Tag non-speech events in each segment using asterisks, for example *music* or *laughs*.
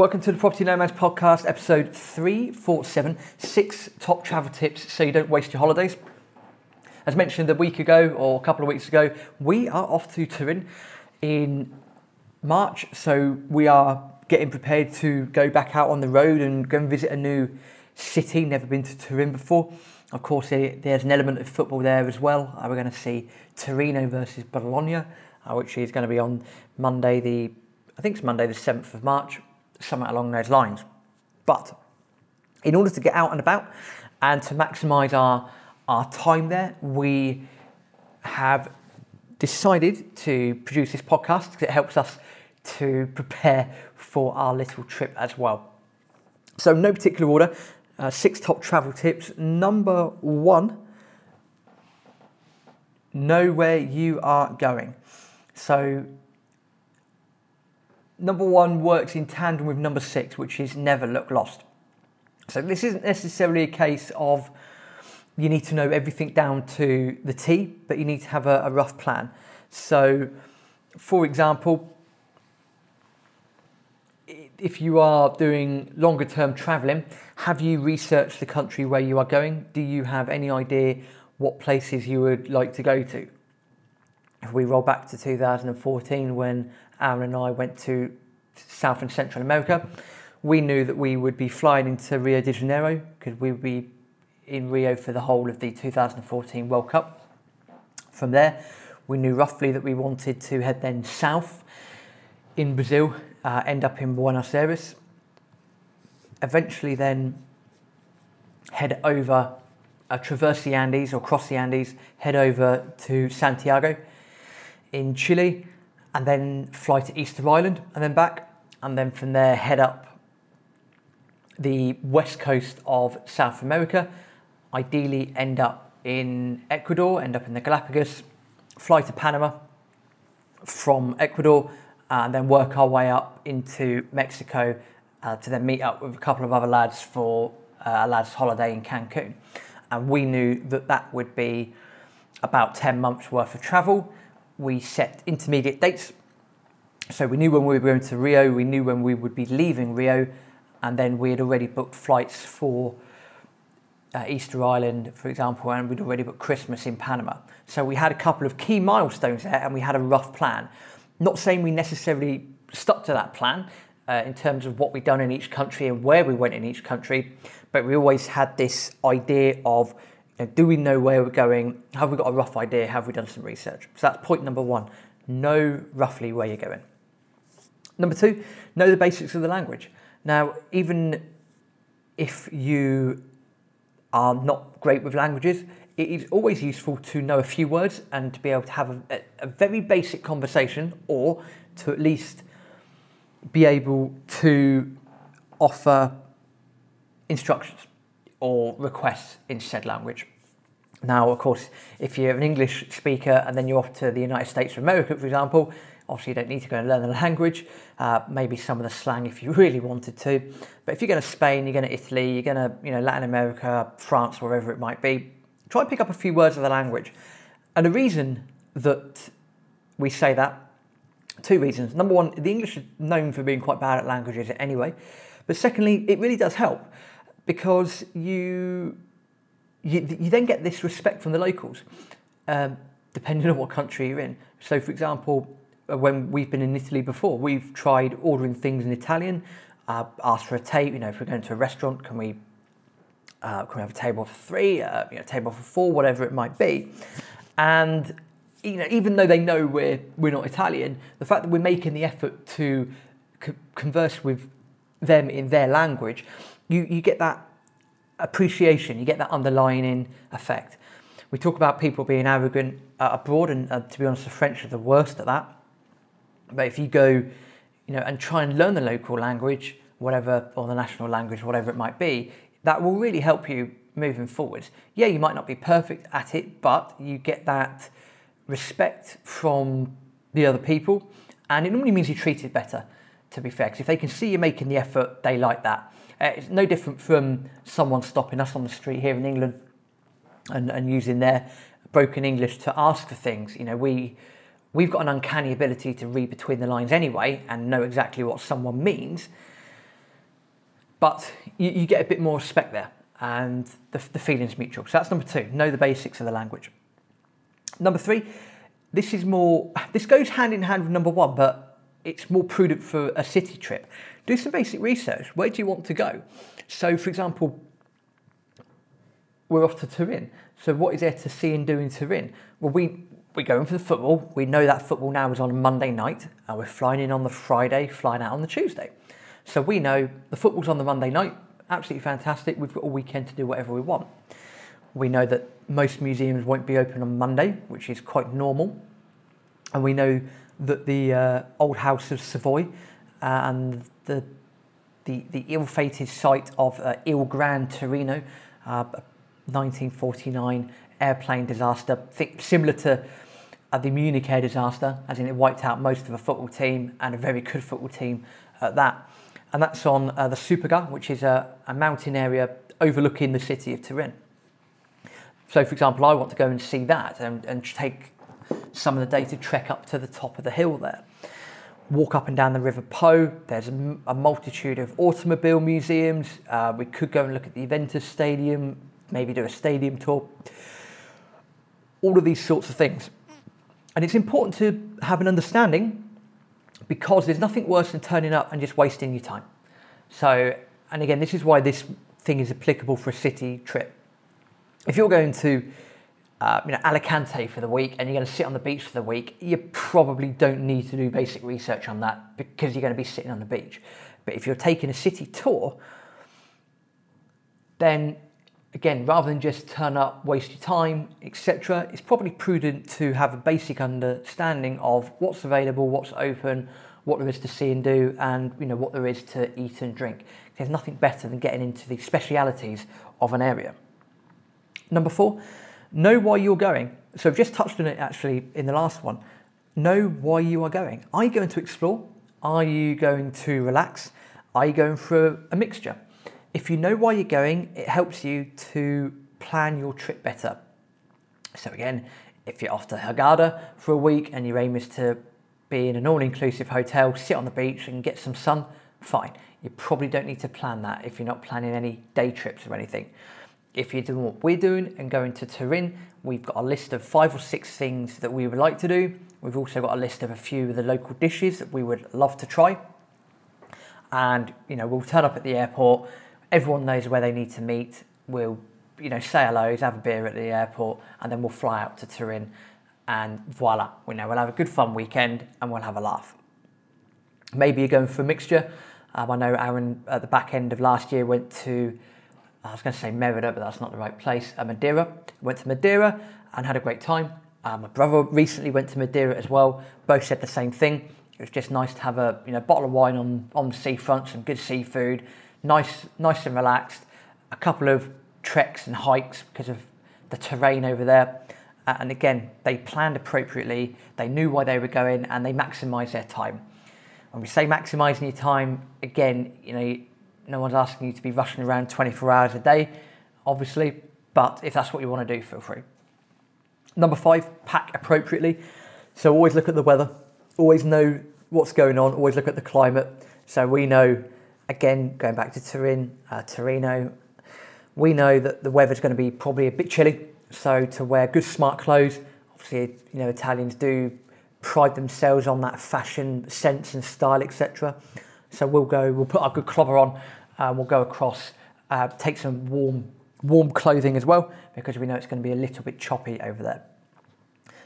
Welcome to the Property Nomads Podcast, episode 347 Six Top Travel Tips so you don't waste your holidays. As mentioned a week ago or a couple of weeks ago, we are off to Turin in March, so we are getting prepared to go back out on the road and go and visit a new city, never been to Turin before. Of course, there's an element of football there as well. Uh, we're going to see Torino versus Bologna, uh, which is going to be on Monday, the I think it's Monday, the 7th of March something along those lines. But in order to get out and about and to maximize our, our time there, we have decided to produce this podcast because it helps us to prepare for our little trip as well. So, no particular order, uh, six top travel tips. Number one, know where you are going. So, number one works in tandem with number six, which is never look lost. So this isn't necessarily a case of you need to know everything down to the T, but you need to have a, a rough plan. So, for example, if you are doing longer term traveling, have you researched the country where you are going? Do you have any idea what places you would like to go to? If we roll back to 2014 when Aaron and I went to South and Central America, we knew that we would be flying into Rio de Janeiro because we would be in Rio for the whole of the 2014 World Cup. From there, we knew roughly that we wanted to head then south in Brazil, uh, end up in Buenos Aires, eventually then head over, uh, traverse the Andes or cross the Andes, head over to Santiago in Chile, and then fly to Easter Island and then back, and then from there head up the west coast of South America, ideally end up in Ecuador, end up in the Galapagos, fly to Panama from Ecuador, and then work our way up into Mexico uh, to then meet up with a couple of other lads for uh, a lad's holiday in Cancun. And we knew that that would be about 10 months worth of travel we set intermediate dates. So we knew when we were going to Rio, we knew when we would be leaving Rio, and then we had already booked flights for uh, Easter Island, for example, and we'd already booked Christmas in Panama. So we had a couple of key milestones there, and we had a rough plan. Not saying we necessarily stuck to that plan uh, in terms of what we'd done in each country and where we went in each country, but we always had this idea of do we know where we're going? Have we got a rough idea? Have we done some research? So that's point number one. Know roughly where you're going. Number two, know the basics of the language. Now, even if you are not great with languages, it is always useful to know a few words and to be able to have a, a very basic conversation or to at least be able to offer instructions or requests in said language. Now, of course, if you're an English speaker and then you're off to the United States of America, for example, obviously you don't need to go and learn the language, uh, maybe some of the slang if you *laughs* really wanted to. But if you're going to Spain, you're going to Italy, you're going to you know Latin America, France, wherever it might be, try and pick up a few words of the language. And the reason that we say that, two reasons. Number one, the English is known for being quite bad at languages anyway. But secondly, it really does help because you you, you then get this respect from the locals, um, depending on what country you're in. So, for example, uh, when we've been in Italy before, we've tried ordering things in Italian, uh, asked for a table. You know, if we're going to a restaurant, can we uh, can we have a table for three, uh, you know, table for four, whatever it might be, and you know, even though they know we're we're not Italian, the fact that we're making the effort to co- converse with them in their language, you you get that appreciation, you get that underlining effect. We talk about people being arrogant uh, abroad, and uh, to be honest, the French are the worst at that. But if you go, you know, and try and learn the local language, whatever, or the national language, whatever it might be, that will really help you moving forwards. Yeah, you might not be perfect at it, but you get that respect from the other people, and it normally means you're treated better. To be fair, because if they can see you making the effort, they like that. Uh, it's no different from someone stopping us on the street here in England and, and using their broken English to ask for things. You know, we we've got an uncanny ability to read between the lines anyway and know exactly what someone means. but you, you get a bit more respect there and the, the feeling's mutual. So that's number two, know the basics of the language. Number three, this is more, this goes hand in hand with number one, but it's more prudent for a city trip. Do some basic research. Where do you want to go? So, for example, we're off to Turin. So, what is there to see and do in Turin? Well, we we're going for the football. We know that football now is on a Monday night, and we're flying in on the Friday, flying out on the Tuesday. So we know the football's on the Monday night. Absolutely fantastic. We've got all weekend to do whatever we want. We know that most museums won't be open on Monday, which is quite normal. And we know that the uh, old House of Savoy and the, the, the ill-fated site of uh, Il Gran Torino, 1949 uh, airplane disaster, similar to uh, the Munich air disaster, as in it wiped out most of a football team and a very good football team at that. And that's on uh, the Superga, which is a, a mountain area overlooking the city of Turin. So, for example, I want to go and see that and, and take some of the day to trek up to the top of the hill there. Walk up and down the River Po. There's a, a multitude of automobile museums. Uh, we could go and look at the Juventus Stadium, maybe do a stadium tour. All of these sorts of things. And it's important to have an understanding because there's nothing worse than turning up and just wasting your time. So, and again, this is why this thing is applicable for a city trip. If you're going to, uh, you know, Alicante for the week and you're going to sit on the beach for the week, you probably don't need to do basic research on that because you're going to be sitting on the beach. But if you're taking a city tour, then again, rather than just turn up, waste your time, etc., it's probably prudent to have a basic understanding of what's available, what's open, what there is to see and do, and you know what there is to eat and drink. There's nothing better than getting into the specialities of an area. Number four, know why you're going. So I've just touched on it actually in the last one. Know why you are going. Are you going to explore? Are you going to relax? Are you going for a mixture? If you know why you're going, it helps you to plan your trip better. So again, if you're off to Hurghada for a week and your aim is to be in an all-inclusive hotel, sit on the beach and get some sun, fine. You probably don't need to plan that if you're not planning any day trips or anything. If you're doing what we're doing and going to Turin, we've got a list of five or six things that we would like to do. We've also got a list of a few of the local dishes that we would love to try. And you know, we'll turn up at the airport, everyone knows where they need to meet. We'll, you know, say hello, have a beer at the airport, and then we'll fly out to Turin, and voila, we know we'll have a good fun weekend and we'll have a laugh. Maybe you're going for a mixture. Um, I know Aaron at the back end of last year went to, I was going to say Merida, but that's not the right place. Uh, Madeira. Went to Madeira and had a great time. Uh, my brother recently went to Madeira as well. Both said the same thing. It was just nice to have a you know bottle of wine on on the seafront, some good seafood, nice, nice and relaxed. A couple of treks and hikes because of the terrain over there. Uh, and again, they planned appropriately, they knew why they were going, and they maximised their time. When we say maximising your time, again, you know, no one's asking you to be rushing around 24 hours a day, obviously, but if that's what you want to do, feel free. Number five, pack appropriately. So always look at the weather, always know what's going on, always look at the climate. So we know again, going back to Turin, uh, Torino, we know that the weather's going to be probably a bit chilly. So to wear good smart clothes, obviously, you know, Italians do pride themselves on that fashion sense and style, etc. So we'll go, we'll put our good clobber on, uh, we'll go across, uh, take some warm, warm clothing as well, because we know it's going to be a little bit choppy over there.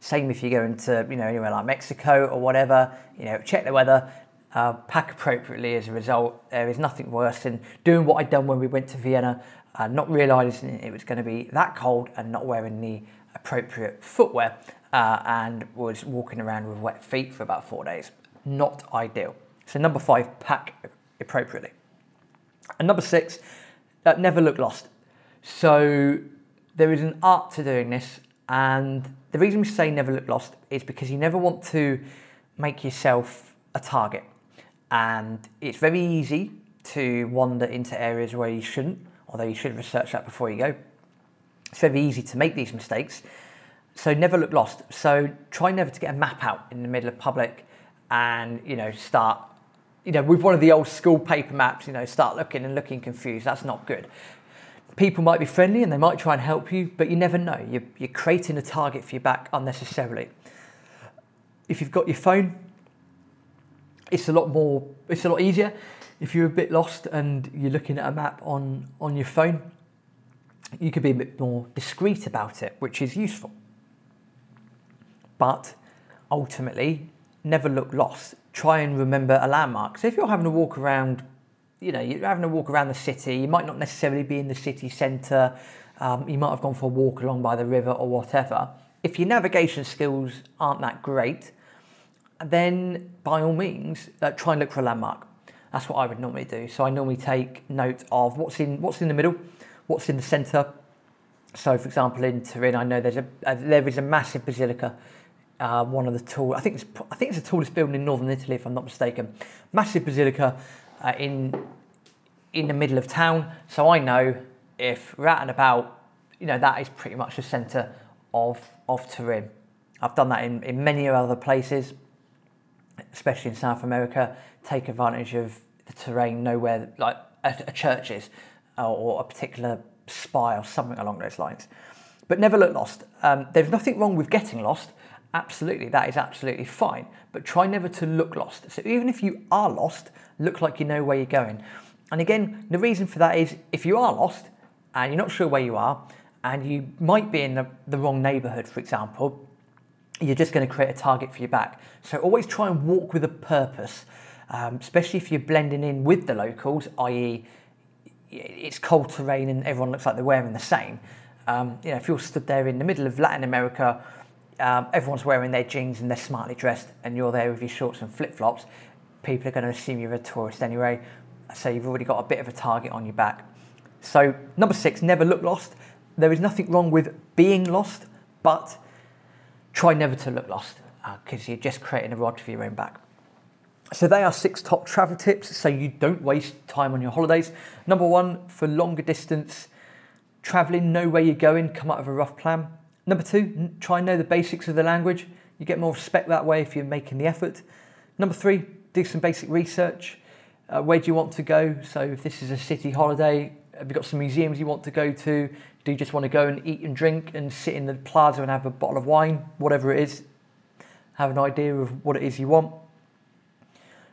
Same if you go into, you know, anywhere like Mexico or whatever, you know, check the weather, uh, pack appropriately as a result. There is nothing worse than doing what I'd done when we went to Vienna, uh, not realising it was going to be that cold and not wearing the appropriate footwear uh, and was walking around with wet feet for about four days. Not ideal. So, number five, pack appropriately. And number six, uh, never look lost. So, there is an art to doing this, and the reason we say never look lost is because you never want to make yourself a target and it's very easy to wander into areas where you shouldn't, although you should research that before you go. It's very easy to make these mistakes. So never look lost. So try never to get a map out in the middle of public and you know start you know, with one of the old school paper maps, you know, start looking and looking confused. That's not good. People might be friendly and they might try and help you, but you never know. You're, you're creating a target for your back unnecessarily. If you've got your phone, it's a lot more, it's a lot easier. If you're a bit lost and you're looking at a map on, on your phone, you could be a bit more discreet about it, which is useful. But ultimately, never look lost. Try and remember a landmark. So if you're having a walk around, you know, you're having a walk around the city, you might not necessarily be in the city centre, um, you might have gone for a walk along by the river or whatever. If your navigation skills aren't that great, then by all means, uh, try and look for a landmark. That's what I would normally do. So I normally take note of what's in what's in the middle, what's in the centre. So, for example, in Turin, I know there's a, a there is a massive basilica, uh, one of the tall. I think it's I think it's the tallest building in northern Italy, if I'm not mistaken. Massive basilica uh, in in the middle of town. So I know if we're out and about, you know, that is pretty much the centre of of Turin. I've done that in, in many other places especially in South America, take advantage of the terrain, know where like a, a church is uh, or a particular spire or something along those lines. But never look lost. Um, there's nothing wrong with getting lost. Absolutely, that is absolutely fine. But try never to look lost. So even if you are lost, look like you know where you're going. And again, the reason for that is if you are lost and you're not sure where you are, and you might be in the, the wrong neighborhood, for example, you're just going to create a target for your back. So always try and walk with a purpose, um, especially if you're blending in with the locals, i.e., it's cold terrain and everyone looks like they're wearing the same. Um, you know, if you're stood there in the middle of Latin America, um, everyone's wearing their jeans and they're smartly dressed, and you're there with your shorts and flip flops, people are going to assume you're a tourist anyway. So you've already got a bit of a target on your back. So, number six, never look lost. There is nothing wrong with being lost, but try never to look lost because uh, you're just creating a rod for your own back. So they are six top travel tips so you don't waste time on your holidays. Number one, for longer distance traveling, know where you're going, come up with a rough plan. Number two, try and know the basics of the language. You get more respect that way if you're making the effort. Number three, do some basic research. Uh, where do you want to go? So if this is a city holiday, have you got some museums you want to go to? Do you just want to go and eat and drink and sit in the plaza and have a bottle of wine, whatever it is? Have an idea of what it is you want.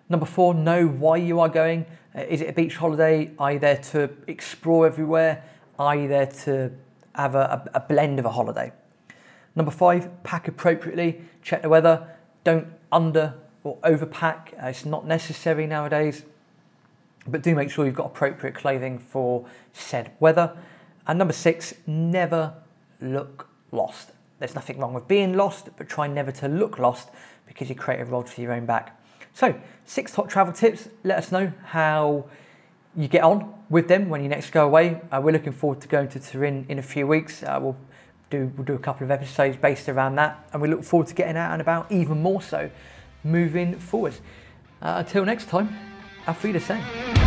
Number four, know why you are going. Uh, is it a beach holiday? Are you there to explore everywhere? Are you there to have a, a, a blend of a holiday? Number five, pack appropriately. Check the weather. Don't under or overpack. Uh, it's not necessary nowadays but do make sure you've got appropriate clothing for said weather. And number six, never look lost. There's nothing wrong with being lost, but try never to look lost because you create a rod for your own back. So, six top travel tips. Let us know how you get on with them when you next go away. Uh, we're looking forward to going to Turin in a few weeks. Uh, we'll do we'll do a couple of episodes based around that, and we look forward to getting out and about even more so moving forward. Uh, until next time, Auf Wiedersehen.